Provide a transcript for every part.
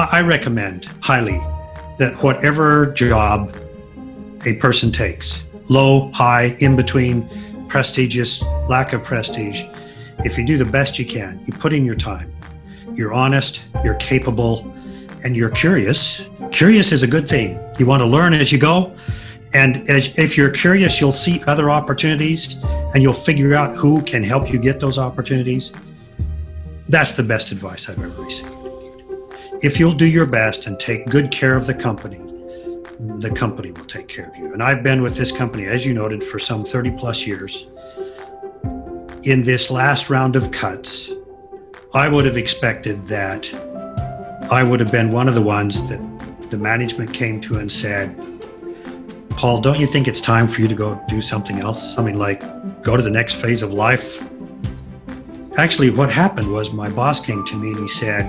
I recommend highly that whatever job a person takes, low, high, in between, prestigious, lack of prestige, if you do the best you can, you put in your time, you're honest, you're capable, and you're curious. Curious is a good thing. You want to learn as you go. And as, if you're curious, you'll see other opportunities and you'll figure out who can help you get those opportunities. That's the best advice I've ever received. If you'll do your best and take good care of the company, the company will take care of you. And I've been with this company, as you noted, for some 30 plus years. In this last round of cuts, I would have expected that I would have been one of the ones that the management came to and said, Paul, don't you think it's time for you to go do something else? Mean, like go to the next phase of life? Actually, what happened was my boss came to me and he said,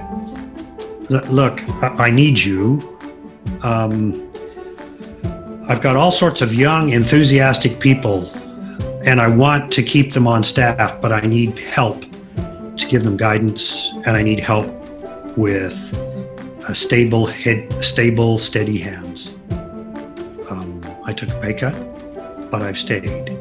Look, I need you. Um, I've got all sorts of young, enthusiastic people, and I want to keep them on staff, but I need help to give them guidance, and I need help with a stable head, stable, steady hands. Um, I took a pay cut, but I've stayed.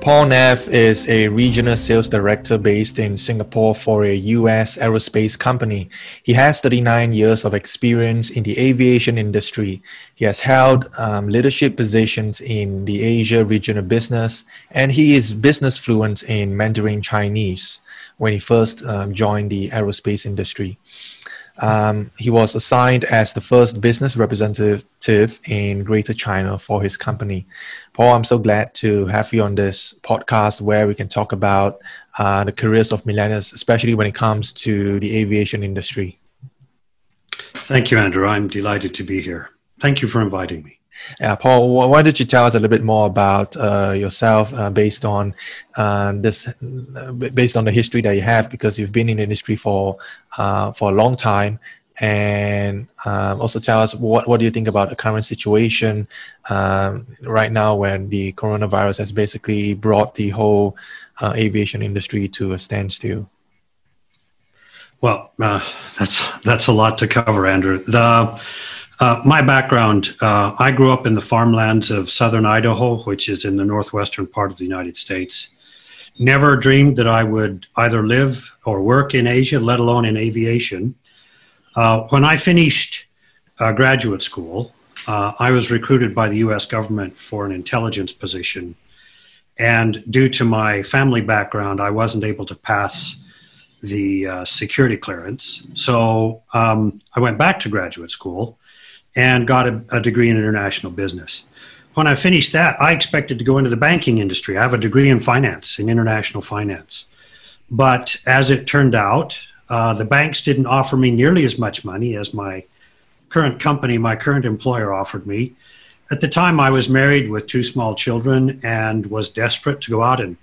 Paul Neff is a regional sales director based in Singapore for a US aerospace company. He has 39 years of experience in the aviation industry. He has held um, leadership positions in the Asia regional business, and he is business fluent in Mandarin Chinese when he first um, joined the aerospace industry. Um, he was assigned as the first business representative in Greater China for his company. Paul, I'm so glad to have you on this podcast where we can talk about uh, the careers of millennials, especially when it comes to the aviation industry. Thank you, Andrew. I'm delighted to be here. Thank you for inviting me. Yeah, Paul, why don't you tell us a little bit more about uh, yourself uh, based on uh, this, uh, based on the history that you have, because you've been in the industry for uh, for a long time, and also tell us what what do you think about the current situation um, right now, when the coronavirus has basically brought the whole uh, aviation industry to a standstill. Well, that's that's a lot to cover, Andrew. The uh, my background uh, I grew up in the farmlands of southern Idaho, which is in the northwestern part of the United States. Never dreamed that I would either live or work in Asia, let alone in aviation. Uh, when I finished uh, graduate school, uh, I was recruited by the US government for an intelligence position. And due to my family background, I wasn't able to pass the security clearance. So um, I went back to graduate school and got a, a, degree in international business. When I finished that, I expected to go into the banking industry. I have a degree in finance, in international finance. But as it turned out, uh, the banks didn't offer me nearly as much money as my current company, my current employer offered me. At the time, I was married with two small children and was desperate to go out and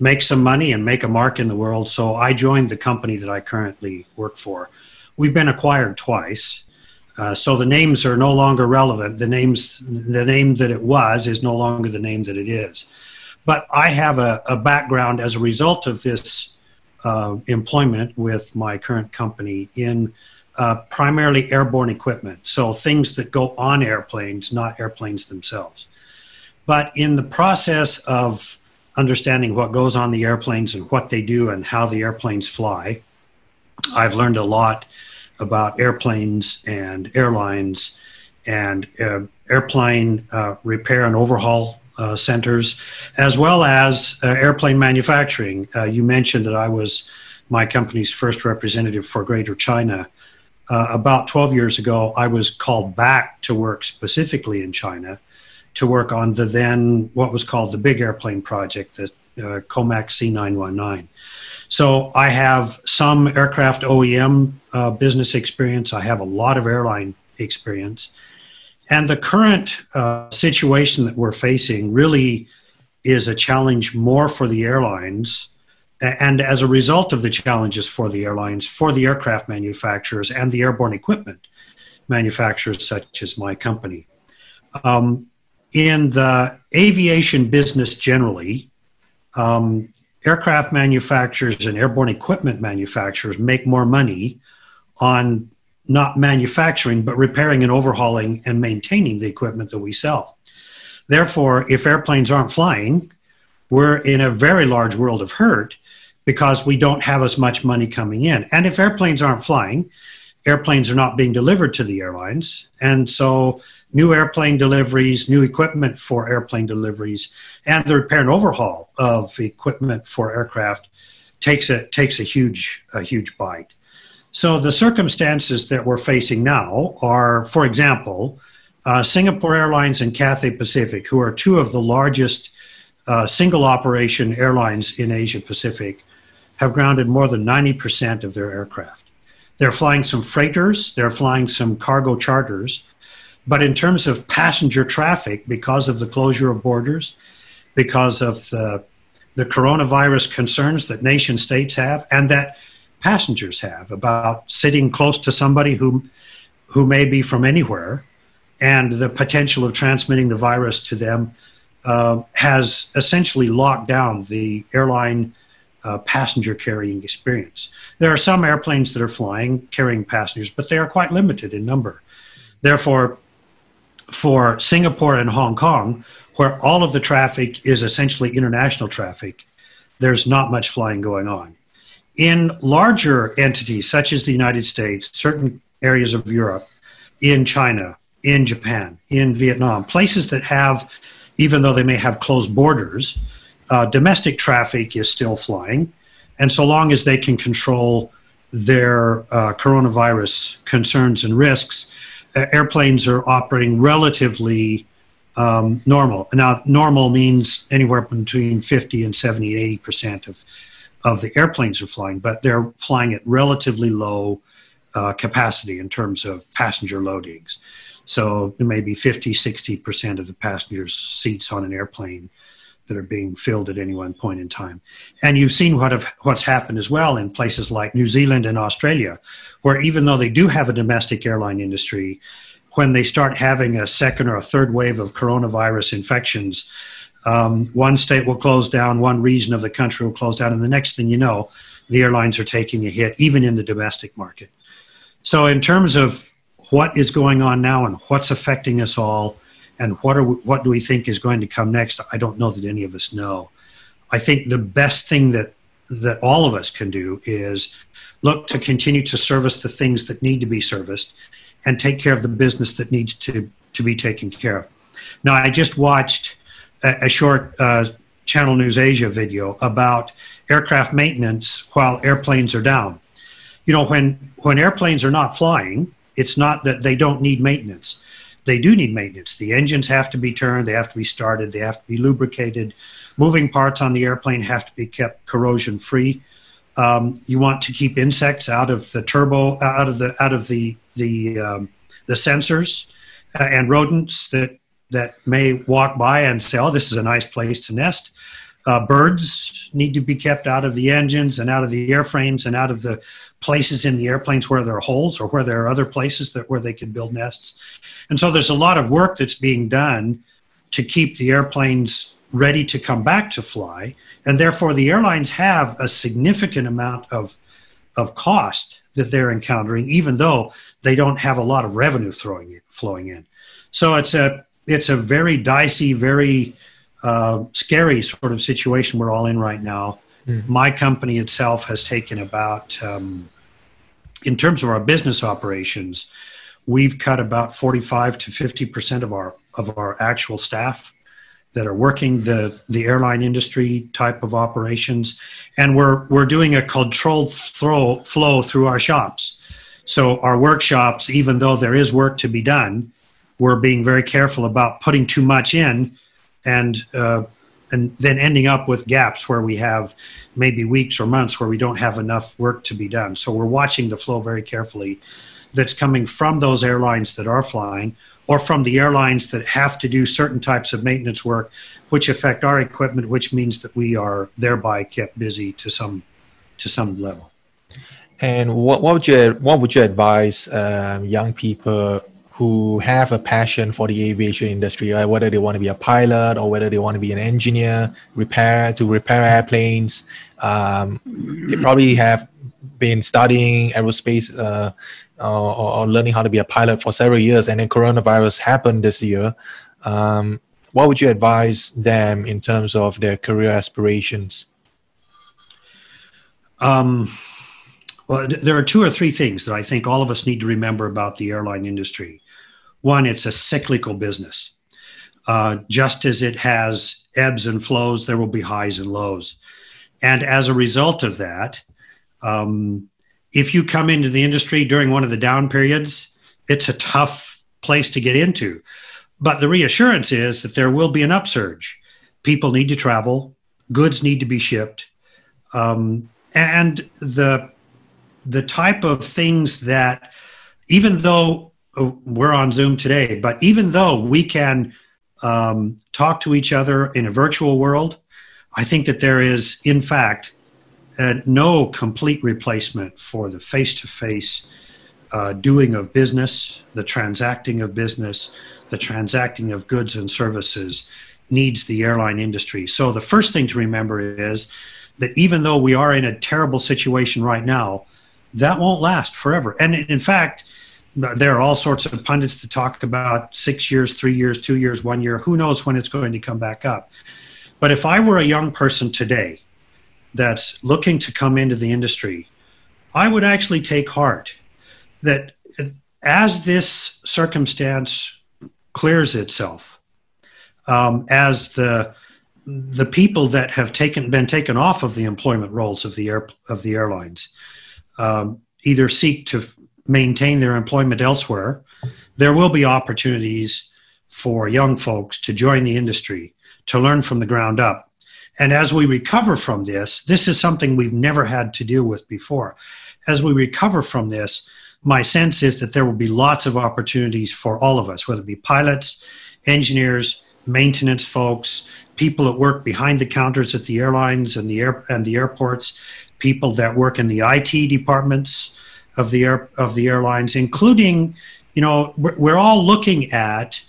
make some money and make a mark in the world. So I joined the company that I currently work for. We've been acquired twice. Uh, so the names are no longer relevant. The names, the name that it was, is no longer the name that it is. But I have a, a background as a result of this uh, employment with my current company in uh, primarily airborne equipment. So things that go on airplanes, not airplanes themselves. But in the process of understanding what goes on the airplanes and what they do and how the airplanes fly, I've learned a lot about airplanes and airlines and uh, airplane uh, repair and overhaul uh, centers, as well as uh, airplane manufacturing. Uh, you mentioned that I was my company's first representative for Greater China. Uh, about 12 years ago, I was called back to work specifically in China to work on the then what was called the Big Airplane Project, the COMAC C919. So I have some aircraft OEM uh, business experience. I have a lot of airline experience. And the current uh, situation that we're facing really is a challenge more for the airlines. And as a result of the challenges for the airlines, for the aircraft manufacturers and the airborne equipment manufacturers, such as my company. Um, in the aviation business generally, um, aircraft manufacturers and airborne equipment manufacturers make more money on not manufacturing, but repairing and overhauling and maintaining the equipment that we sell. Therefore, if airplanes aren't flying, we're in a very large world of hurt because we don't have as much money coming in. And if airplanes aren't flying, airplanes are not being delivered to the airlines. And so, new airplane deliveries, new equipment for airplane deliveries, and the repair and overhaul of equipment for aircraft takes a, takes a, huge, a huge bite. So, the circumstances that we're facing now are, for example, uh, Singapore Airlines and Cathay Pacific, who are two of the largest uh, single operation airlines in Asia Pacific, have grounded more than 90% of their aircraft. They're flying some freighters, they're flying some cargo charters, but in terms of passenger traffic, because of the closure of borders, because of the, the coronavirus concerns that nation states have and that passengers have about sitting close to somebody who, who may be from anywhere and the potential of transmitting the virus to them uh, has essentially locked down the airline uh, passenger carrying experience. There are some airplanes that are flying carrying passengers, but they are quite limited in number. Therefore, for Singapore and Hong Kong, where all of the traffic is essentially international traffic, there's not much flying going on. In larger entities such as the United States, certain areas of Europe, in China, in Japan, in Vietnam, places that have, even though they may have closed borders, uh, domestic traffic is still flying. And so long as they can control their uh, coronavirus concerns and risks, airplanes are operating relatively um, normal. Now, normal means anywhere between 50 and 70 and 80 percent of, of the airplanes are flying, but they're flying at relatively low uh, capacity in terms of passenger loadings. So maybe 50, 60 percent of the passengers' seats on an airplane that are being filled at any one point in time. And you've seen what have, what's happened as well in places like New Zealand and Australia, where even though they do have a domestic airline industry, when they start having a second or a third wave of coronavirus infections, um, one state will close down, one region of the country will close down, and the next thing you know, the airlines are taking a hit, even in the domestic market. So, in terms of what is going on now and what's affecting us all, and what are we, what do we think is going to come next? I don't know that any of us know. I think the best thing that that all of us can do is look to continue to service the things that need to be serviced and take care of the business that needs to to be taken care of. Now, I just watched a, a short uh, Channel News Asia video about aircraft maintenance while airplanes are down. You know, when when airplanes are not flying, it's not that they don't need maintenance they do need maintenance. The engines have to be turned, they have to be started, they have to be lubricated. Moving parts on the airplane have to be kept corrosion free. Um, you want to keep insects out of the turbo, out of the out of the the um, the sensors, uh, and rodents that that may walk by and say, "Oh, this is a nice place to nest." Uh, birds need to be kept out of the engines and out of the airframes and out of the places in the airplanes where there are holes or where there are other places that where they can build nests. And so there's a lot of work that's being done to keep the airplanes ready to come back to fly. And therefore the airlines have a significant amount of of cost that they're encountering, even though they don't have a lot of revenue throwing it, flowing in. So it's a it's a very dicey, very uh, scary sort of situation we're all in right now. Mm. My company itself has taken about, um, in terms of our business operations, we've cut about 45 to 50 percent of our of our actual staff that are working the the airline industry type of operations, and we're we're doing a controlled flow flow through our shops. So our workshops, even though there is work to be done, we're being very careful about putting too much in and uh, and then ending up with gaps where we have maybe weeks or months where we don't have enough work to be done. So we're watching the flow very carefully that's coming from those airlines that are flying or from the airlines that have to do certain types of maintenance work which affect our equipment which means that we are thereby kept busy to some to some level and what, what would you what would you advise um, young people who have a passion for the aviation industry, right? whether they want to be a pilot or whether they want to be an engineer, repair to repair airplanes. Um, they probably have been studying aerospace uh, or, or, learning how to be a pilot for several years, and then coronavirus happened this year. Um, what would you advise them in terms of their career aspirations? Um, well, there are two or three things that I think all of us need to remember about the airline industry. One, it's a cyclical business. Uh, just as it has ebbs and flows, there will be highs and lows. And as a result of that, um, if you come into the industry during one of the down periods, it's a tough place to get into. But the reassurance is that there will be an upsurge. People need to travel, goods need to be shipped, um, and the the type of things that, even though we're on Zoom today, but even though we can um, talk to each other in a virtual world, I think that there is, in fact, uh, no complete replacement for the face to face doing of business, the transacting of business, the transacting of goods and services needs the airline industry. So the first thing to remember is that even though we are in a terrible situation right now, that won't last forever. And in fact, there are all sorts of pundits to talk about six years, three years, two years, one year. Who knows when it's going to come back up? But if I were a young person today that's looking to come into the industry, I would actually take heart that as this circumstance clears itself, um, as the the people that have taken been taken off of the employment rolls of the air of the airlines um, either seek to maintain their employment elsewhere, there will be opportunities for young folks to join the industry to learn from the ground up. And as we recover from this, this is something we've never had to deal with before. As we recover from this, my sense is that there will be lots of opportunities for all of us, whether it be pilots, engineers, maintenance folks, people that work behind the counters at the airlines and the air and the airports, people that work in the IT departments of the air of the airlines, including, you know, we're, we're all looking at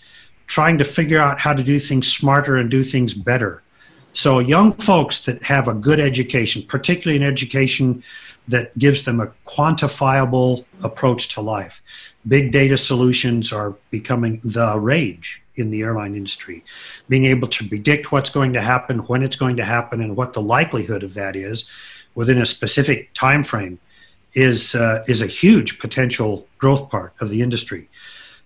trying to figure out how to do things smarter and do things better. So young folks that have a good education, particularly an education that gives them a quantifiable approach to life. Big data solutions are becoming the rage in the airline industry. Being able to predict what's going to happen, when it's going to happen, and what the likelihood of that is within a specific time frame is uh, is a huge potential growth part of the industry.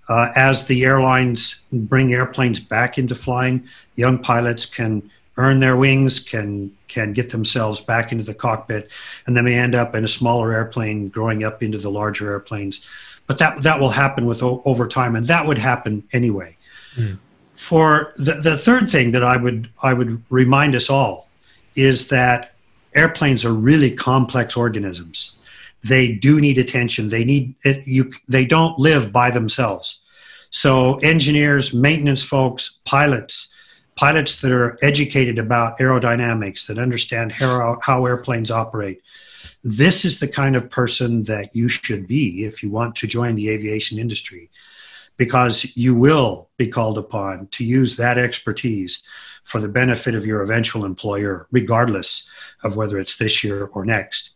Uh, as the airlines bring airplanes back into flying, young pilots can earn their wings, can can get themselves back into the cockpit, and then may end up in a smaller airplane, growing up into the larger airplanes. But that that will happen with over time, and that would happen anyway. Mm. For the, the third thing that I would I would remind us all is that airplanes are really complex organisms. They do need attention. They need it, you. They don't live by themselves. So engineers, maintenance folks, pilots pilots that are educated about aerodynamics, that understand how, how airplanes operate. This is the kind of person that you should be if you want to join the aviation industry, because you will be called upon to use that expertise for the benefit of your eventual employer, regardless of whether it's this year or next.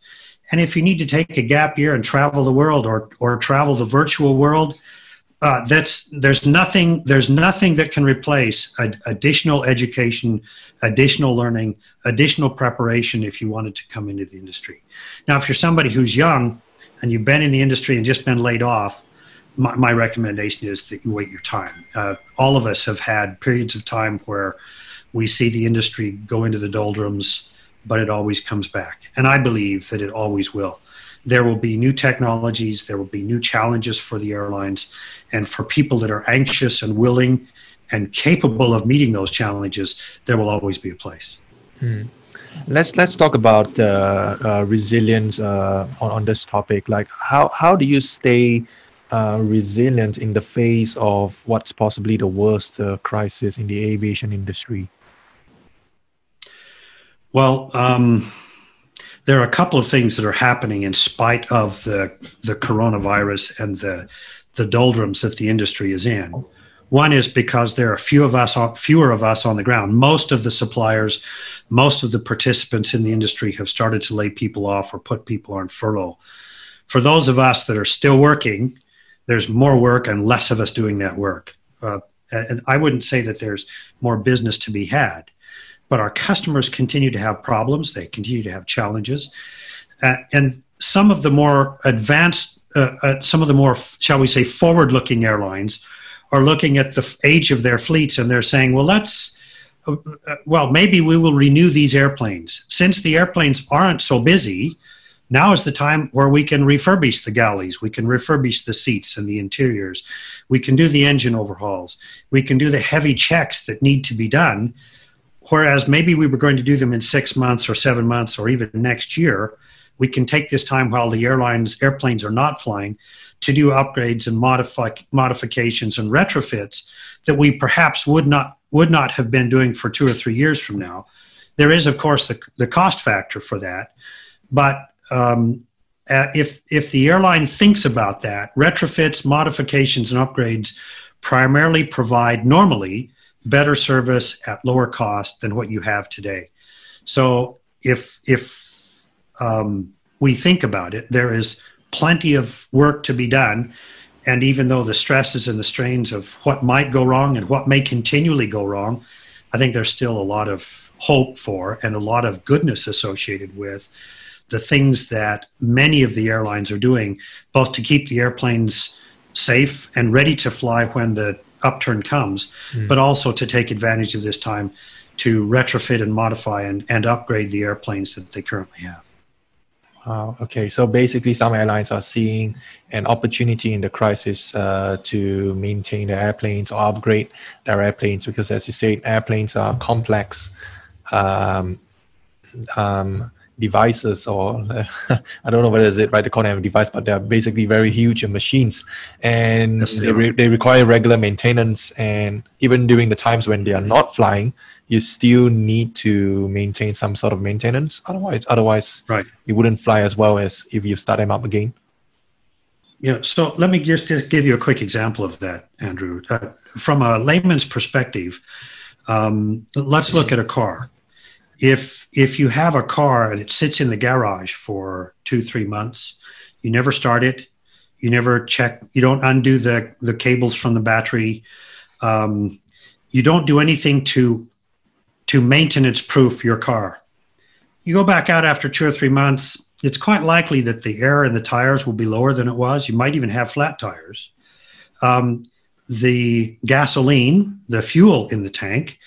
And if you need to take a gap year and travel the world or, or travel the virtual world, uh, that's there's nothing there's nothing that can replace additional education, additional learning, additional preparation if you wanted to come into the industry. Now, if you're somebody who's young and you've been in the industry and just been laid off, my, my recommendation is that you wait your time. Uh, all of us have had periods of time where we see the industry go into the doldrums, but it always comes back, and I believe that it always will there will be new technologies, there will be new challenges for the airlines, and for people that are anxious and willing and capable of meeting those challenges, there will always be a place. Hmm. Let's let's talk about uh, uh, resilience uh, on, on this topic. Like how how do you stay uh, resilient in the face of what's possibly the worst uh, crisis in the aviation industry? Well. Um, there are a couple of things that are happening in spite of the the coronavirus and the the doldrums that the industry is in. One is because there are few of us, fewer of us on the ground. Most of the suppliers, most of the participants in the industry have started to lay people off or put people on furlough. For those of us that are still working, there's more work and less of us doing that work. Uh, and I wouldn't say that there's more business to be had, but our customers continue to have problems. They continue to have challenges, uh, and some of the more advanced, uh, uh some of the more, shall we say, forward-looking airlines are looking at the age of their fleets and they're saying, well, let's, uh, well, maybe we will renew these airplanes. Since the airplanes aren't so busy, now is the time where we can refurbish the galleys, we can refurbish the seats and the interiors, we can do the engine overhauls, we can do the heavy checks that need to be done. Whereas maybe we were going to do them in six months or seven months or even next year, we can take this time while the airlines airplanes are not flying to do upgrades and modify, modifications and retrofits that we perhaps would not would not have been doing for two or three years from now. There is, of course, the, the cost factor for that, but um, uh, if if the airline thinks about that, retrofits, modifications, and upgrades primarily provide normally better service at lower cost than what you have today. So if if um, we think about it, there is plenty of work to be done. And even though the stresses and the strains of what might go wrong and what may continually go wrong, I think there's still a lot of hope for and a lot of goodness associated with the things that many of the airlines are doing, both to keep the airplanes safe and ready to fly when the upturn comes, mm. but also to take advantage of this time to retrofit and modify and, and upgrade the airplanes that they currently have. Wow. Okay. So basically, some airlines are seeing an opportunity in the crisis uh, to maintain their airplanes or upgrade their airplanes because, as you said, airplanes are complex um, um, devices, or I don't know whether is it right to call them a device, but they're basically very huge machines, and yes, they, re- they require regular maintenance. And even during the times when they are not flying, you still need to maintain some sort of maintenance. Otherwise, otherwise, right, it wouldn't fly as well as if you start them up again. Yeah. So let me just, just give you a quick example of that, Andrew. Uh, from a layman's perspective, um, let's look at a car. If if you have a car and it sits in the garage for two three months, you never start it, you never check, you don't undo the the cables from the battery, um, you don't do anything to to maintenance proof your car. You go back out after two or three months, it's quite likely that the air in the tires will be lower than it was. You might even have flat tires. Um, the gasoline, the fuel in the tank,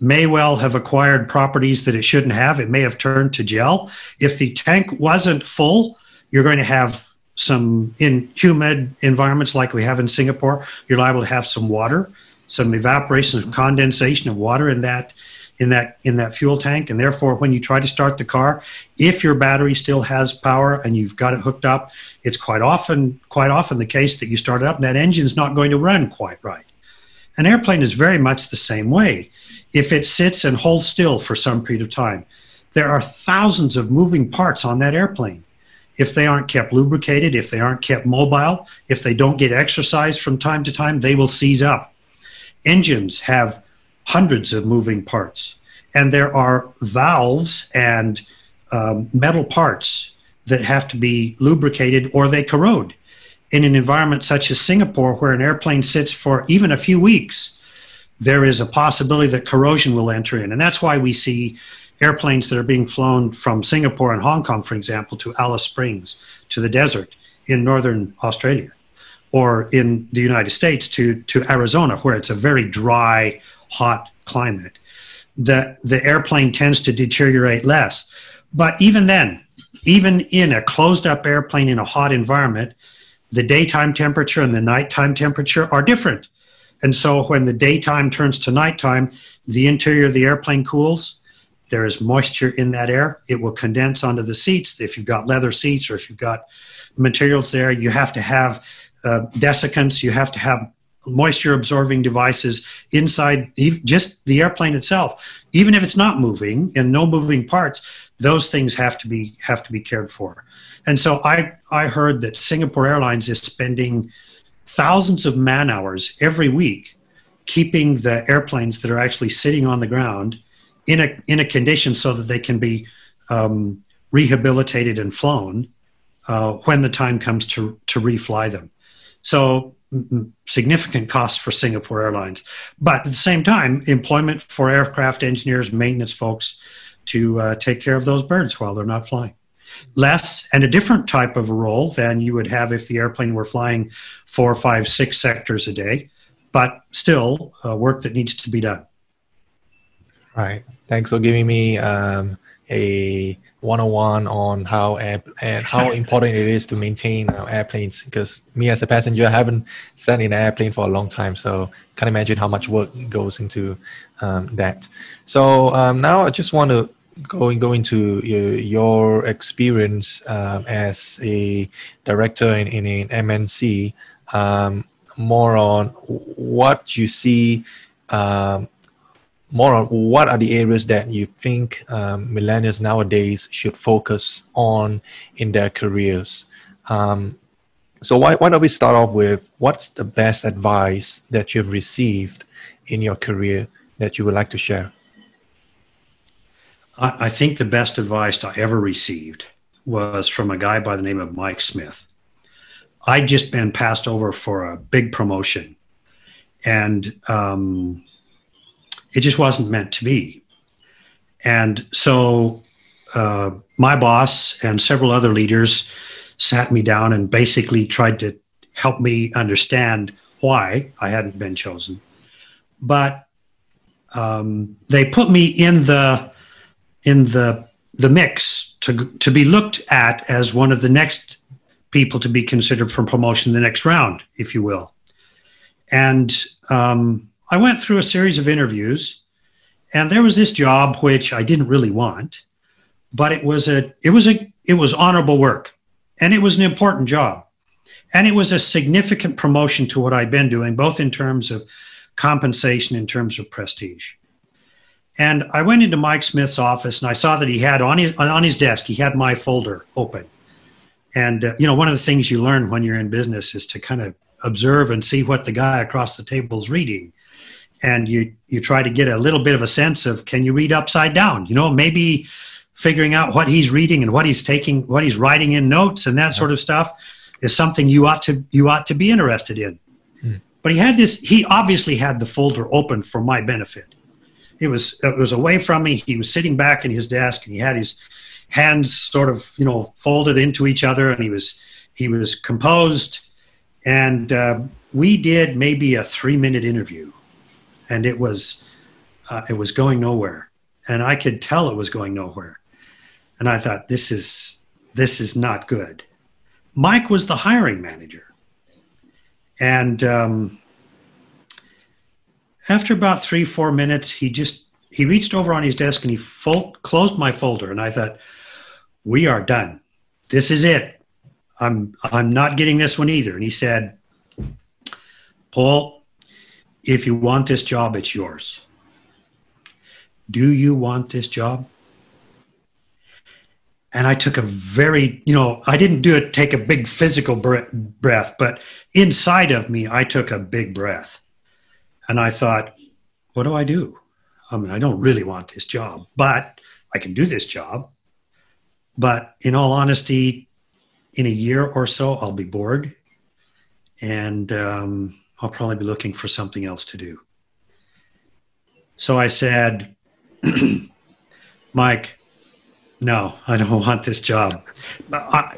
may well have acquired properties that it shouldn't have. It may have turned to gel. If the tank wasn't full, you're going to have some in humid environments like we have in Singapore. You're liable to have some water, some evaporation, some condensation of water in that in that in that fuel tank and therefore when you try to start the car if your battery still has power and you've got it hooked up it's quite often quite often the case that you start it up and that engine's not going to run quite right an airplane is very much the same way if it sits and holds still for some period of time there are thousands of moving parts on that airplane if they aren't kept lubricated if they aren't kept mobile if they don't get exercise from time to time they will seize up engines have hundreds of moving parts. And there are valves and um, metal parts that have to be lubricated or they corrode. In an environment such as Singapore, where an airplane sits for even a few weeks, there is a possibility that corrosion will enter in. And that's why we see airplanes that are being flown from Singapore and Hong Kong, for example, to Alice Springs, to the desert in northern Australia, or in the United States to, to Arizona, where it's a very dry, hot climate, the, the airplane tends to deteriorate less. But even then, even in a closed up airplane in a hot environment, the daytime temperature and the nighttime temperature are different. And so when the daytime turns to nighttime, the interior of the airplane cools. There is moisture in that air. It will condense onto the seats. If you've got leather seats or if you've got materials there, you have to have uh, desiccants. You have to have moisture absorbing devices inside just the airplane itself even if it's not moving and no moving parts those things have to be have to be cared for and so i i heard that singapore airlines is spending thousands of man hours every week keeping the airplanes that are actually sitting on the ground in a in a condition so that they can be um, rehabilitated and flown uh, when the time comes to to refly them. So significant costs for Singapore Airlines, but at the same time, employment for aircraft engineers, maintenance folks to uh, take care of those birds while they're not flying. Less and a different type of a role than you would have if the airplane were flying four, five, six sectors a day, but still uh, work that needs to be done. Right. Thanks for giving me um, a 101 on how air, and how important it is to maintain uh, airplanes because me as a passenger I haven't sat in an airplane for a long time so can't imagine how much work goes into um, that so um, now I just want to go go into your, your experience um, as a director in, in an MNC um, more on what you see um, more on what are the areas that you think um, millennials nowadays should focus on in their careers. Um, so why, why don't we start off with what's the best advice that you've received in your career that you would like to share? I, I think the best advice I ever received was from a guy by the name of Mike Smith. I'd just been passed over for a big promotion. And um, it just wasn't meant to be. And so uh, my boss and several other leaders sat me down and basically tried to help me understand why I hadn't been chosen. But um, they put me in the in the the mix to to be looked at as one of the next people to be considered for promotion the next round, if you will. And um, I went through a series of interviews, and there was this job which I didn't really want, but it was a it was a it was honorable work, and it was an important job, and it was a significant promotion to what I'd been doing, both in terms of compensation, in terms of prestige. And I went into Mike Smith's office, and I saw that he had on his on his desk he had my folder open. And uh, you know, one of the things you learn when you're in business is to kind of observe and see what the guy across the table is reading. And you you try to get a little bit of a sense of can you read upside down? You know maybe figuring out what he's reading and what he's taking what he's writing in notes and that sort of stuff is something you ought to you ought to be interested in. Hmm. but he had this he obviously had the folder open for my benefit it was it was away from me. He was sitting back in his desk and he had his hands sort of you know folded into each other and he was he was composed. And uh, we did maybe a three minute interview and it was uh, it was going nowhere, and I could tell it was going nowhere, and I thought this is this is not good. Mike was the hiring manager, and um, after about three four minutes, he just he reached over on his desk and he fold, closed my folder, and I thought, we are done. This is it. I'm I'm not getting this one either. And he said, Paul, if you want this job, it's yours. Do you want this job? And I took a very, you know, I didn't do it, take a big physical breath, but inside of me, I took a big breath. And I thought, what do I do? I mean, I don't really want this job, but I can do this job. But in all honesty, in a year or so, I'll be bored. And um, I'll probably be looking for something else to do. So I said, Mike, no, I don't want this job.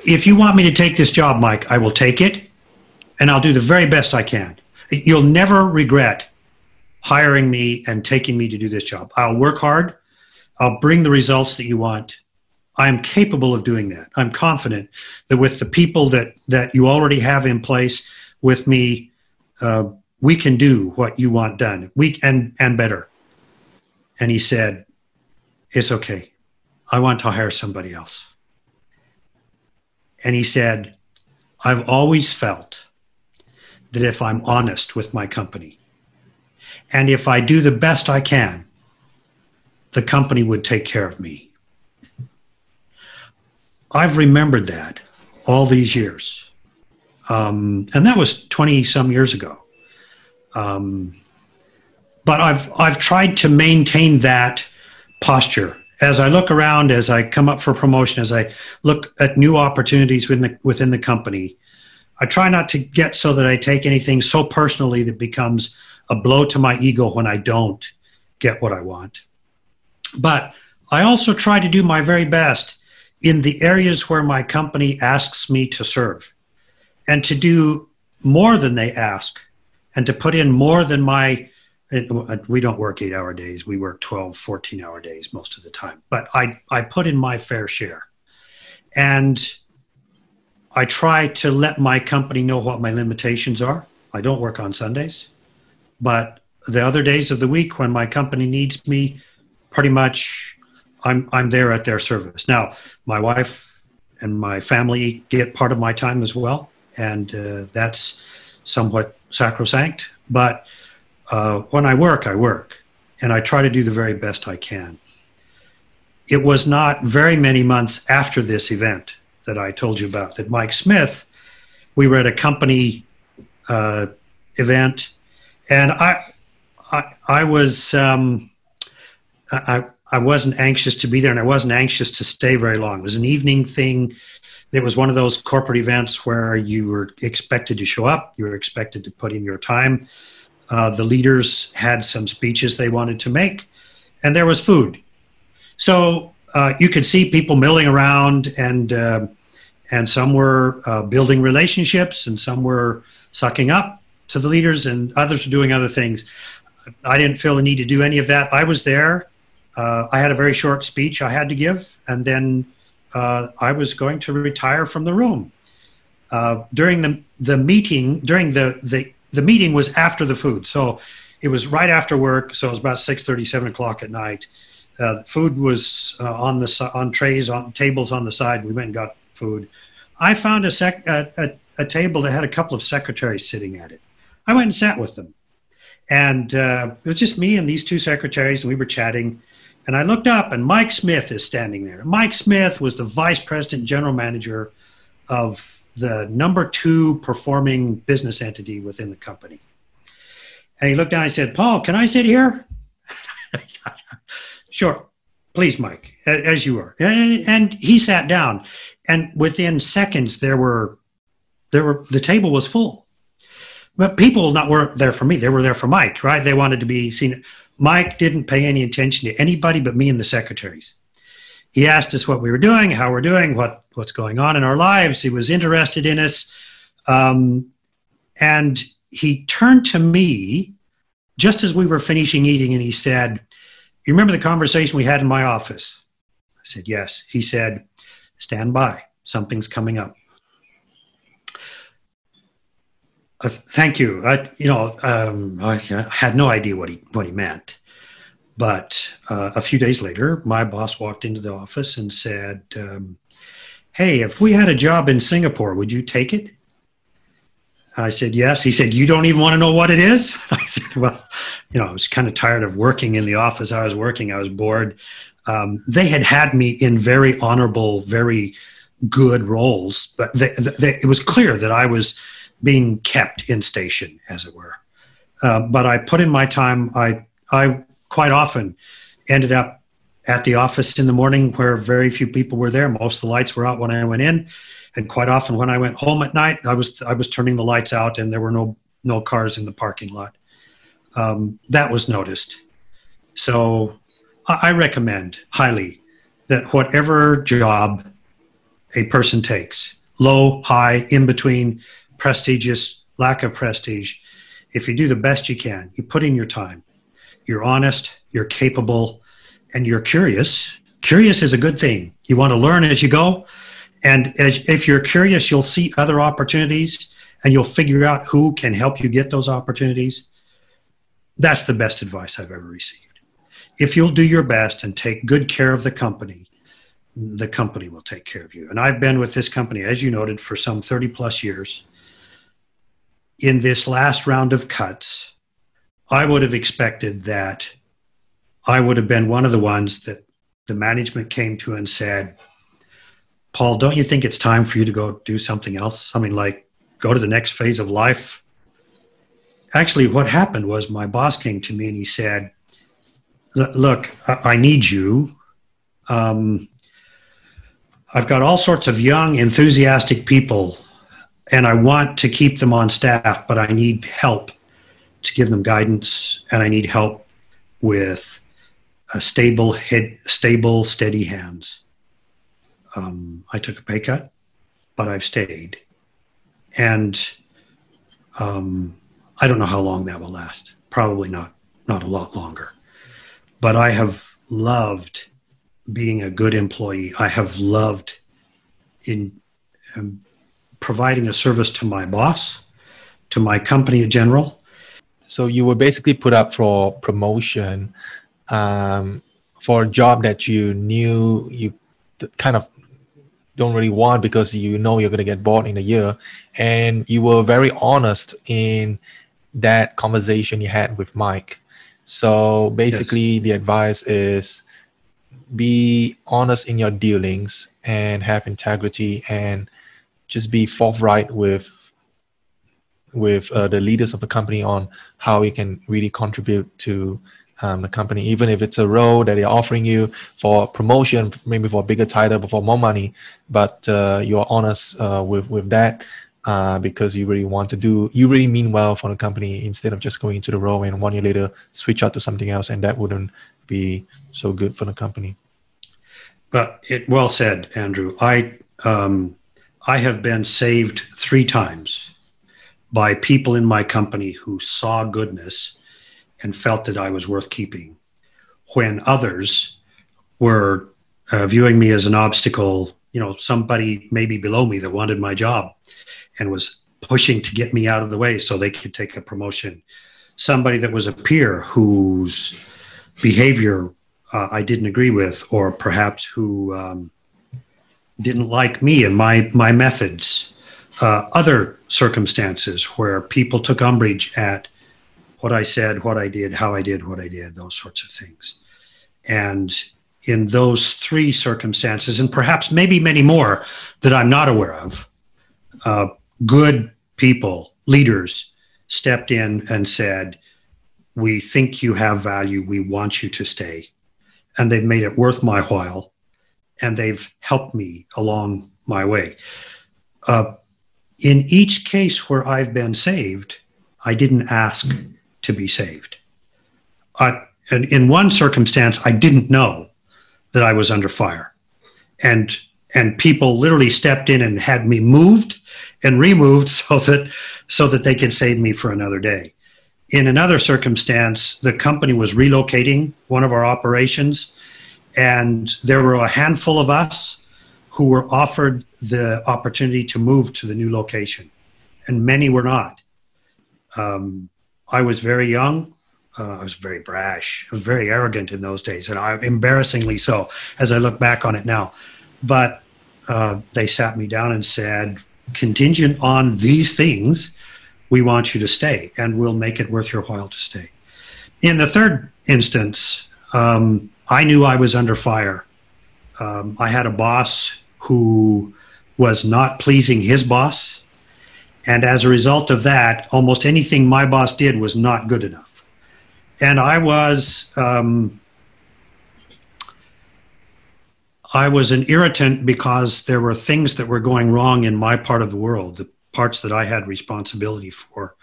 If you want me to take this job, Mike, I will take it and I'll do the very best I can. You'll never regret hiring me and taking me to do this job. I'll work hard. I'll bring the results that you want. I am capable of doing that. I'm confident that with the people that, that you already have in place, with me uh, we can do what you want done we and and better and he said it's okay i want to hire somebody else and he said i've always felt that if i'm honest with my company and if i do the best i can the company would take care of me i've remembered that all these years um, and that was 20 some years ago. Um, but I've I've tried to maintain that posture as I look around, as I come up for promotion, as I look at new opportunities within the, within the company. I try not to get so that I take anything so personally that becomes a blow to my ego when I don't get what I want. But I also try to do my very best in the areas where my company asks me to serve and to do more than they ask and to put in more than my it, we don't work eight hour days. We work 12 14 hour days most of the time but i i put in my fair share. And i try to let my company know what my limitations are. I don't work on sundays but the other days of the week when my company needs me pretty much i'm i'm there at their service now my wife and my family get part of my time as well and uh, that's somewhat sacrosanct but uh, when I work, I work, and I try to do the very best I can. It was not very many months after this event that I told you about that Mike Smith, we were at a company uh, event, and I, I, I was, um, I, I wasn't anxious to be there, and I wasn't anxious to stay very long. It was an evening thing. It was one of those corporate events where you were expected to show up, you were expected to put in your time uh, the leaders had some speeches they wanted to make, and there was food. So uh, you could see people milling around, and uh, and some were uh, building relationships, and some were sucking up to the leaders, and others were doing other things. I didn't feel the need to do any of that. I was there. Uh, I had a very short speech I had to give, and then uh, I was going to retire from the room. during the the meeting, during the the the meeting was after the food. So it was right after work. So it was about six thirty, seven o'clock at night. Uh, food was uh, on the on trays on tables on the side. We went and got food. I found a, sec, a, a, a table that had a couple of secretaries sitting at it. I went and sat with them, and uh, it was just me and these two secretaries, and we were chatting. And I looked up, and Mike Smith is standing there. Mike Smith was the vice president, general manager of the number two performing business entity within the company. And he looked down and said, Paul, can I sit here? sure. Please, Mike, as you are. And he sat down. And within seconds, there were, there were, the table was full. But people not were there for me. They were there for Mike, right? They wanted to be seen. Mike didn't pay any attention to anybody but me and the secretaries. He asked us what we were doing, how we're doing, what, what's going on in our lives. He was interested in us. Um, and he turned to me just as we were finishing eating and he said, You remember the conversation we had in my office? I said, Yes. He said, Stand by, something's coming up. Uh, thank you. I, you know, um, I, I, had no idea what he what he meant. But uh, a few days later, my boss walked into the office and said, um, Hey, if we had a job in Singapore, would you take it? I said, Yes. He said, You don't even want to know what it is? I said, Well, you know, I was kind of tired of working in the office I was working, I was bored. Um, they had had me in very honorable, very good roles, but they, they, it was clear that I was being kept in station, as it were. Uh, but I put in my time. I I quite often ended up at the office in the morning where very few people were there. Most of the lights were out when I went in, and quite often when I went home at night, I was I was turning the lights out and there were no no cars in the parking lot. Um, that was noticed. So I recommend highly that whatever job a person takes, low, high, in between, prestigious, lack of prestige, if you do the best you can, you put in your time, you're honest, you're capable, and you're curious. Curious is a good thing. You want to learn as you go. And as, if you're curious, you'll see other opportunities and you'll figure out who can help you get those opportunities. That's the best advice I've ever received. If you'll do your best and take good care of the company, the company will take care of you. And I've been with this company, as you noted, for some 30 plus years. In this last round of cuts, I would have expected that I would have been one of the ones that the management came to and said, Paul, don't you think it's time for you to go do something else? Something like go to the next phase of life? actually, what happened was my boss came to me and he said, "Look, I need you. Um, I've got all sorts of young, enthusiastic people, and I want to keep them on staff, but I need help to give them guidance, and I need help with a stable head, stable, steady hands." Um, I took a pay cut, but I've stayed, and um, I don't know how long that will last. Probably not, not a lot longer. But I have loved being a good employee. I have loved in um, providing a service to my boss, to my company in general. So you were basically put up for promotion um, for a job that you knew you kind of don't really want because you know you're going to get bored in a year and you were very honest in that conversation you had with mike so basically yes. the advice is be honest in your dealings and have integrity and just be forthright with with uh, the leaders of the company on how you can really contribute to um, the company, even if it's a role that they're offering you for promotion, maybe for a bigger title, but for more money. But uh, you're honest uh, with with that uh, because you really want to do, you really mean well for the company instead of just going into the role and one year later switch out to something else, and that wouldn't be so good for the company. But it well said, Andrew. I um, I have been saved three times by people in my company who saw goodness and felt that I was worth keeping, when others were uh, viewing me as an obstacle, you know, somebody maybe below me that wanted my job and was pushing to get me out of the way so they could take a promotion. Somebody that was a peer whose behavior uh, I didn't agree with, or perhaps who um, didn't like me and my my methods. Uh, other circumstances where people took umbrage at what I said, what I did, how I did what I did, those sorts of things. And in those three circumstances, and perhaps maybe many more that I'm not aware of, uh, good people, leaders, stepped in and said, We think you have value. We want you to stay. And they've made it worth my while. And they've helped me along my way. Uh, in each case where I've been saved, I didn't ask to be saved. I, in one circumstance, I didn't know that I was under fire, and and people literally stepped in and had me moved and removed so that so that they could save me for another day. In another circumstance, the company was relocating one of our operations, and there were a handful of us who were offered the opportunity to move to the new location, and many were not. Um, I was very young. Uh, I was very brash. I was very arrogant in those days, and I embarrassingly so as I look back on it now. But uh, they sat me down and said, contingent on these things, we want you to stay, and we'll make it worth your while to stay. In the third instance, um, I knew I was under fire. Um, I had a boss who was not pleasing his boss and as a result of that, almost anything my boss did was not good enough. And I was, um, I was an irritant because there were things that were going wrong in my part of the world, the parts that I had responsibility for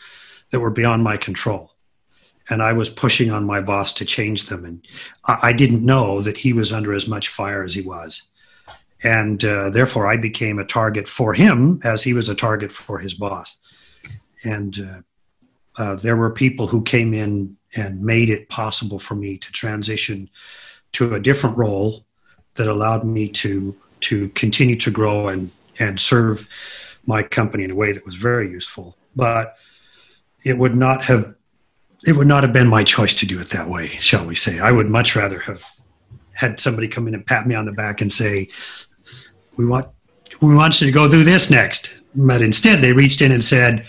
that were beyond my control. And I was pushing on my boss to change them. And I, I didn't know that he was under as much fire as he was and uh, therefore I became a target for him as he was a target for his boss. And uh, uh, there were people who came in and made it possible for me to transition to a different role that allowed me to to continue to grow and and serve my company in a way that was very useful. But it would not have it would not have been my choice to do it that way, shall we say. I would much rather have had somebody come in and pat me on the back and say, we want we want you to go through this next. But instead, they reached in and said,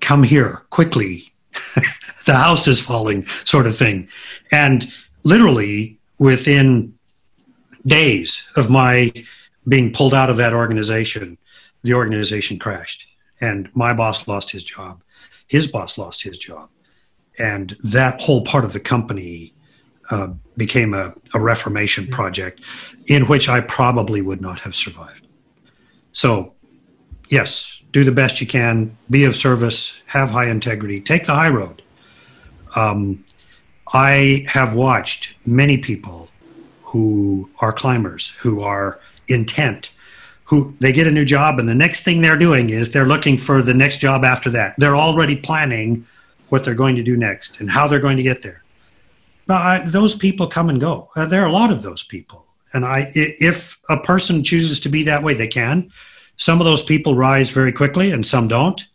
"Come here quickly. the house is falling," sort of thing. And literally within days of my being pulled out of that organization, the organization crashed, and my boss lost his job. His boss lost his job. And that whole part of the company uh, became a, a reformation mm-hmm. project in which I probably would not have survived. So, yes, do the best you can, be of service, have high integrity, take the high road. Um, I have watched many people who are climbers, who are intent, who they get a new job, and the next thing they're doing is they're looking for the next job after that. They're already planning what they're going to do next and how they're going to get there. Now, those people come and go. Uh, there are a lot of those people, and I, if a person chooses to be that way, they can. Some of those people rise very quickly, and some don't.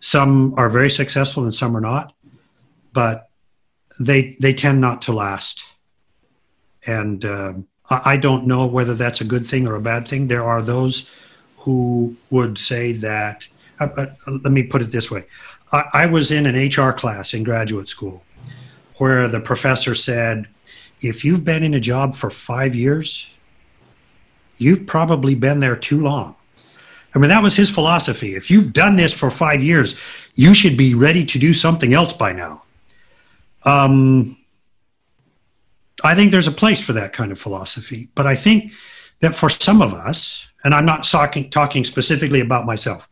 Some are very successful, and some are not. But they they tend not to last. And uh, I, I don't know whether that's a good thing or a bad thing. There are those who would say that. Uh, uh let me put it this way: I, I was in an HR class in graduate school where the professor said, "If you've been in a job for five years, you've probably been there too long." I mean, that was his philosophy. If you've done this for five years, you should be ready to do something else by now. Um, I think there's a place for that kind of philosophy, but I think that for some of us, and I'm not talking, talking specifically about myself,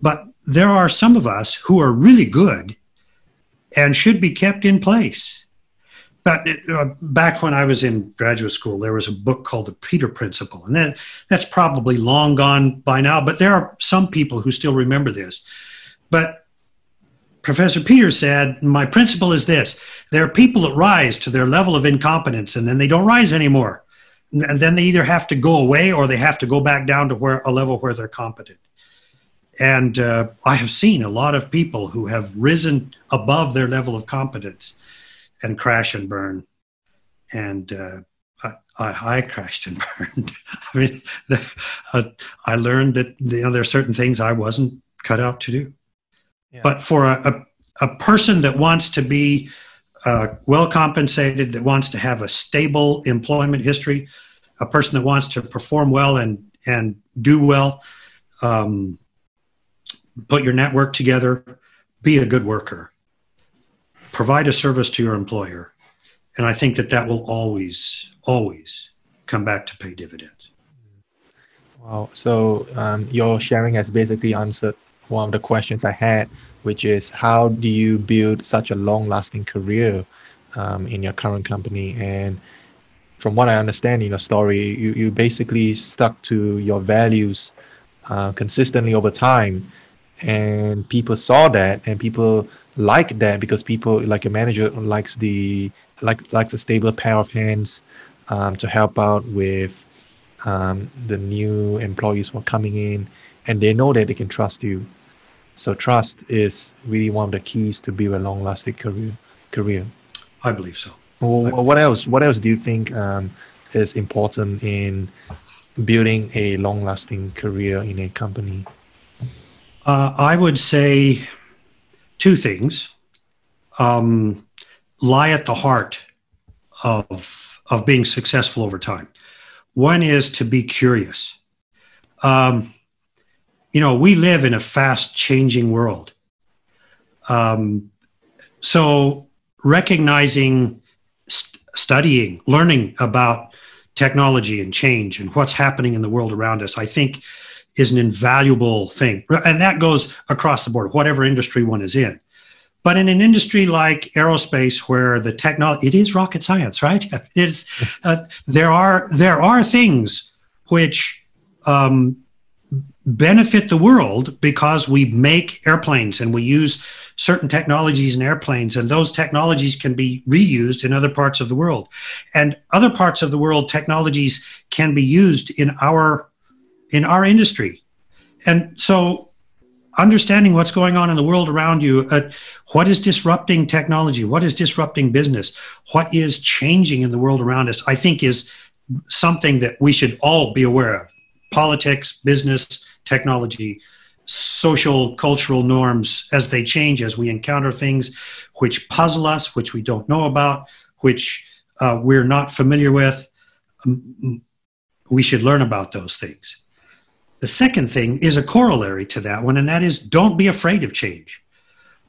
but there are some of us who are really good and should be kept in place. But uh, back when I was in graduate school, there was a book called The Peter Principle, and that, that's probably long gone by now. But there are some people who still remember this. But Professor Peter said, My principle is this there are people that rise to their level of incompetence and then they don't rise anymore. And then they either have to go away or they have to go back down to where a level where they're competent. And uh, I have seen a lot of people who have risen above their level of competence and crash and burn. And uh, I, I, crashed and burned. I mean, the, uh, I learned that you know there are certain things I wasn't cut out to do. But for a, a, a, person that wants to be uh, well compensated, that wants to have a stable employment history, a person that wants to perform well and, and do well, um, put your network together, be a good worker, provide a service to your employer. And I think that that will always, always come back to pay dividends. Wow. So um, your sharing has basically answered one of the questions I had, which is how do you build such a long lasting career um, in your current company? And from what I understand in your story, you, you basically stuck to your values uh, consistently over time. And people saw that and people like that because people like a manager likes the like likes a stable pair of hands um, to help out with um, the new employees who are coming in and they know that they can trust you so trust is really one of the keys to build a long-lasting career. Career. I believe so. Well, what else? What else do you think um, is important in building a long-lasting career in a company? Uh, I would say two things um, lie at the heart of of being successful over time. One is to be curious. Um, you know, we live in a fast changing world. Um, so recognizing, st- studying, learning about technology and change and what's happening in the world around us, I think is an invaluable thing. And that goes across the board, whatever industry one is in. But in an industry like aerospace, where the technology, it is rocket science, right? It is, uh, there are there are things which um, benefit the world because we make airplanes and we use certain technologies in airplanes and those technologies can be reused in other parts of the world and other parts of the world technologies can be used in our in our industry and so understanding what's going on in the world around you uh, what is disrupting technology what is disrupting business what is changing in the world around us i think is something that we should all be aware of politics business technology, social, cultural norms as they change, as we encounter things which puzzle us, which we don't know about, which uh, we're not familiar with. We should learn about those things. The second thing is a corollary to that one, and that is don't be afraid of change.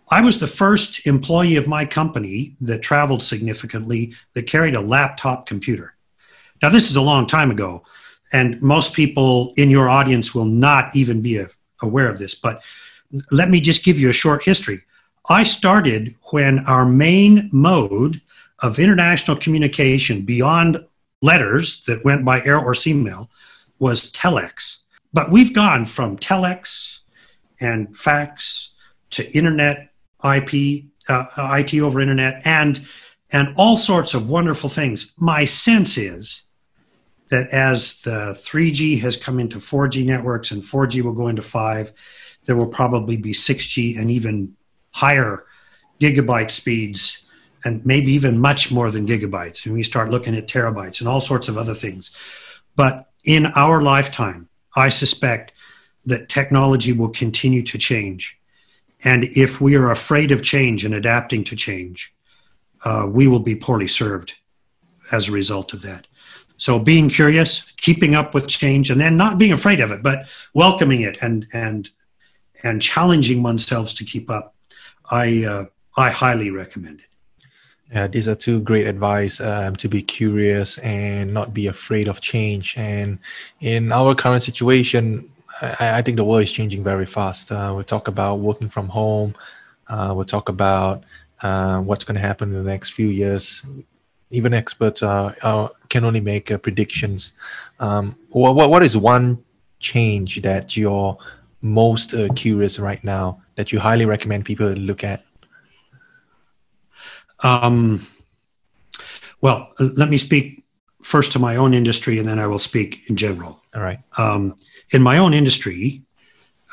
I was the first employee of my company that traveled significantly that carried a laptop computer. Now, this is a long time ago, and most people in your audience will not even be aware of this, but let me just give you a short history. I started when our main mode of international communication beyond letters that went by air or sea mail was telex. But we've gone from telex and fax to internet, IP, uh, IT over internet, and and all sorts of wonderful things. My sense is that as the 3G has come into 4G networks and 4G will go into 5, there will probably be 6G and even higher gigabyte speeds and maybe even much more than gigabytes. And we start looking at terabytes and all sorts of other things. But in our lifetime, I suspect that technology will continue to change. And if we are afraid of change and adapting to change, uh, we will be poorly served as a result of that. So being curious, keeping up with change, and then not being afraid of it, but welcoming it and and and challenging oneself to keep up, I uh, I highly recommend it. Yeah, these are two great advice um, to be curious and not be afraid of change. And in our current situation, I, I think the world is changing very fast. Uh, we talk about working from home. Uh, we'll talk about uh, what's going to happen in the next few years even experts can only make uh, predictions. Um, what, what is one change that you're most uh, curious right now that you highly recommend people look at? Um, well, let me speak first to my own industry and then I will speak in general. All right. Um, in my own industry,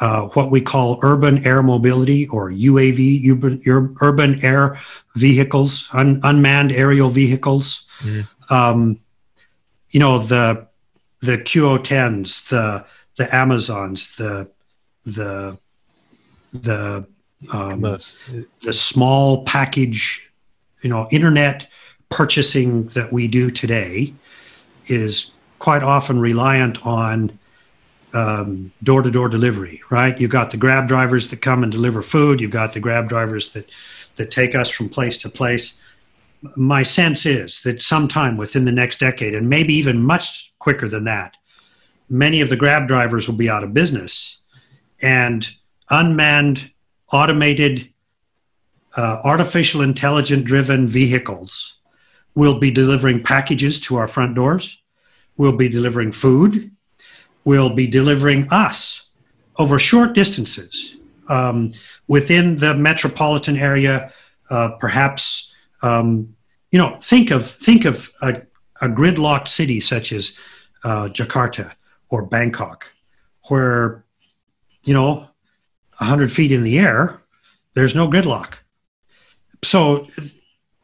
uh, what we call urban air mobility or UAV, urban, urban air vehicles, un, unmanned aerial vehicles. Mm. Um, you know the the Qoo10s, the the Amazons, the the the um, the small package, you know, internet purchasing that we do today is quite often reliant on door to door delivery, right? You've got the grab drivers that come and deliver food. You've got the grab drivers that that take us from place to place. My sense is that sometime within the next decade, and maybe even much quicker than that, many of the grab drivers will be out of business, and unmanned, automated, uh, artificial intelligent driven vehicles will be delivering packages to our front doors. We'll be delivering food. We'll be delivering us over short distances um, within the metropolitan area, uh, perhaps um, you know think of think of a, a gridlocked city such as uh, Jakarta or Bangkok, where you know hundred feet in the air, there's no gridlock. So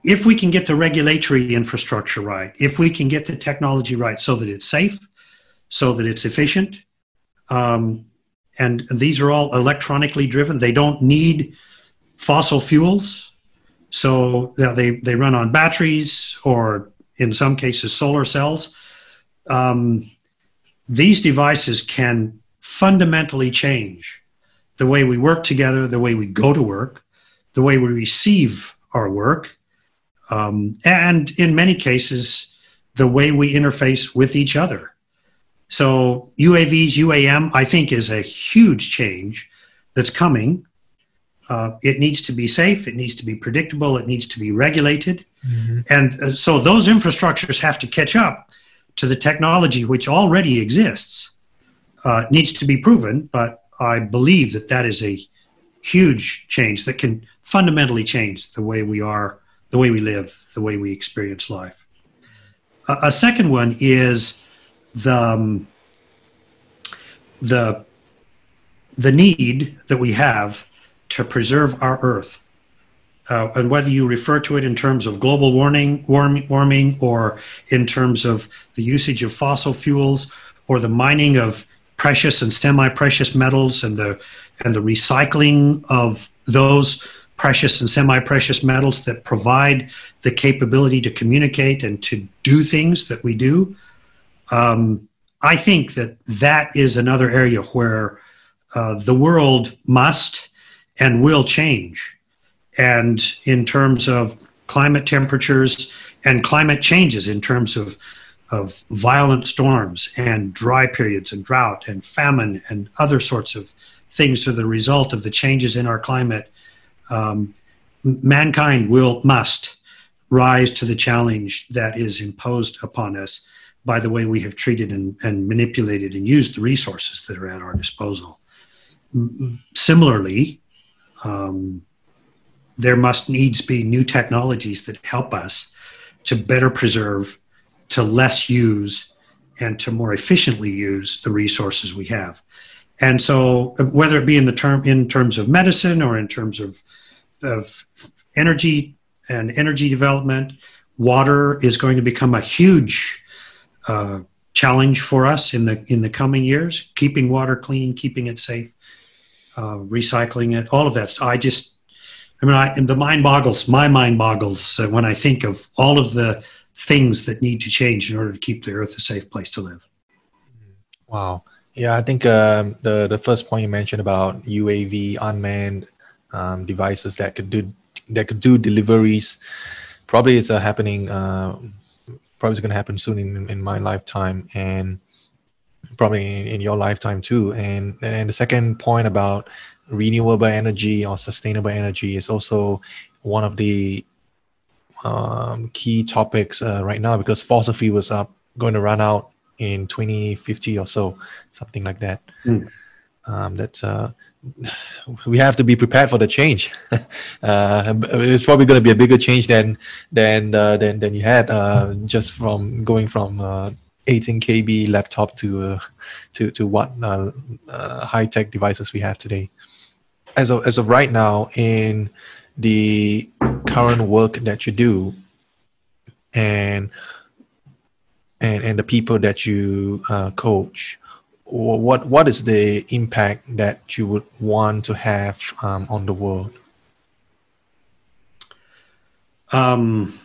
if we can get the regulatory infrastructure right, if we can get the technology right so that it's safe, so that it's efficient, um, and these are all electronically driven. They don't need fossil fuels, so they they run on batteries or in some cases solar cells. Um, these devices can fundamentally change the way we work together, the way we go to work, the way we receive our work, um, and in many cases, the way we interface with each other. So UAVs, UAM, I think is a huge change that's coming. Uh, it needs to be safe. It needs to be predictable. It needs to be regulated. Mm-hmm. And uh, so those infrastructures have to catch up to the technology which already exists. Uh, needs to be proven, but I believe that that is a huge change that can fundamentally change the way we are, the way we live, the way we experience life. a second one is the um, the the need that we have to preserve our Earth, uh, and whether you refer to it in terms of global warming, warm, warming, or in terms of the usage of fossil fuels, or the mining of precious and semi-precious metals, and the and the recycling of those precious and semi-precious metals that provide the capability to communicate and to do things that we do. Um, I think that that is another area where uh, the world must and will change. And in terms of climate temperatures and climate changes, in terms of, of violent storms and dry periods and drought and famine and other sorts of things are the result of the changes in our climate, um, mankind will, must rise to the challenge that is imposed upon us by the way we have treated and, and manipulated and used the resources that are at our disposal. Similarly, um, there must needs be new technologies that help us to better preserve, to less use, and to more efficiently use the resources we have. And so, whether it be in the term in terms of medicine or in terms of, of energy and energy development, water is going to become a huge uh, challenge for us in the in the coming years. Keeping water clean, keeping it safe, uh, recycling it, all of that. I just, I mean, I, the mind boggles. My mind boggles uh, when I think of all of the things that need to change in order to keep the Earth a safe place to live. Wow. Yeah, I think um, the the first point you mentioned about UAV unmanned um, devices that could do that could do deliveries probably it's uh, happening. Uh, probably is going to happen soon in, in my lifetime, and probably in, in your lifetime too. And and the second point about renewable energy or sustainable energy is also one of the um, key topics uh, right now because fossil fuels are going to run out in 2050 or so, something like that. Mm. Um, that's uh, we have to be prepared for the change. uh, it's probably going to be a bigger change than than uh, than than you had uh, just from going from uh, 18 kb laptop to uh, to to what uh, uh, high tech devices we have today. As of as of right now, in the current work that you do, and and and the people that you uh, coach, what what is the impact that you would want to have um, on the world? Um,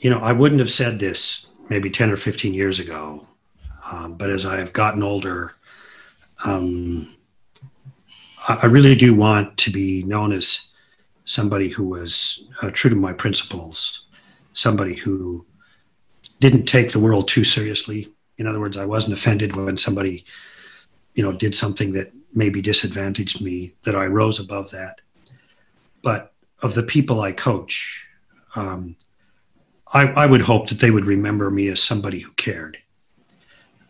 you know, I wouldn't have said this maybe 10 or 15 years ago, um, but as I have gotten older, um, I, really do want to be known as somebody who was uh, true to my principles, somebody who didn't take the world too seriously. In other words, I wasn't offended when somebody, you know, did something that maybe disadvantaged me, that I rose above that. But of the people I coach, um, I, I would hope that they would remember me as somebody who cared,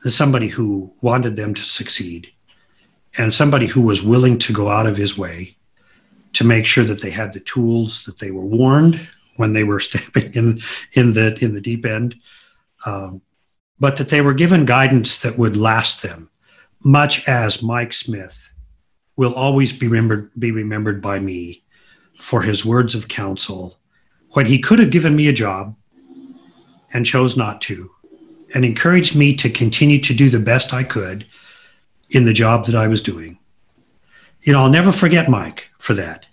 as somebody who wanted them to succeed, and somebody who was willing to go out of his way to make sure that they had the tools, that they were warned when they were stepping in in the in the deep end, um, but that they were given guidance that would last them, much as Mike Smith will always be remembered be remembered by me for his words of counsel when he could have given me a job and chose not to, and encouraged me to continue to do the best I could in the job that I was doing. You know, I'll never forget Mike for that.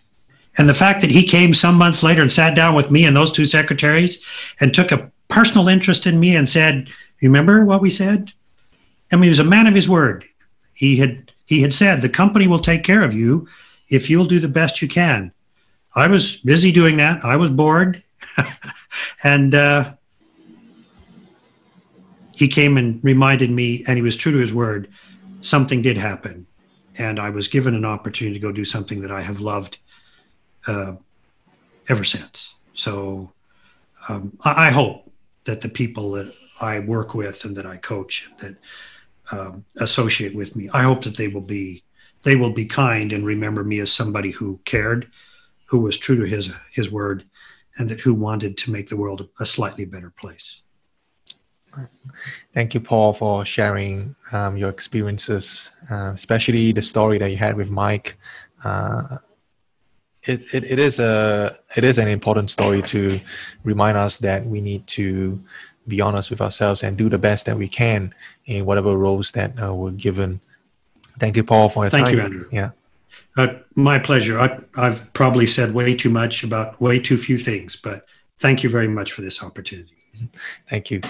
And the fact that he came some months later and sat down with me and those two secretaries and took a personal interest in me and said, "You Remember what we said? I mean, he was a man of his word. He had he had said the company will take care of you if you'll do the best you can. I was busy doing that. I was bored. and uh, he came and reminded me, and he was true to his word. Something did happen, and I was given an opportunity to go do something that I have loved uh, ever since. So um, I, I, hope that the people that I work with and that I coach and that um, associate with me, I hope that they will be they will be kind and remember me as somebody who cared, who was true to his his word, and that who wanted to make the world a slightly better place. Thank you, Paul, for sharing um, your experiences, uh, especially the story that you had with Mike. Uh, it, it, it is a it is an important story to remind us that we need to be honest with ourselves and do the best that we can in whatever roles that uh, we're given. Thank you, Paul, for your Thank time. you, Andrew. Yeah. Uh, my pleasure. I, I've probably said way too much about way too few things, but thank you very much for this opportunity. Thank you.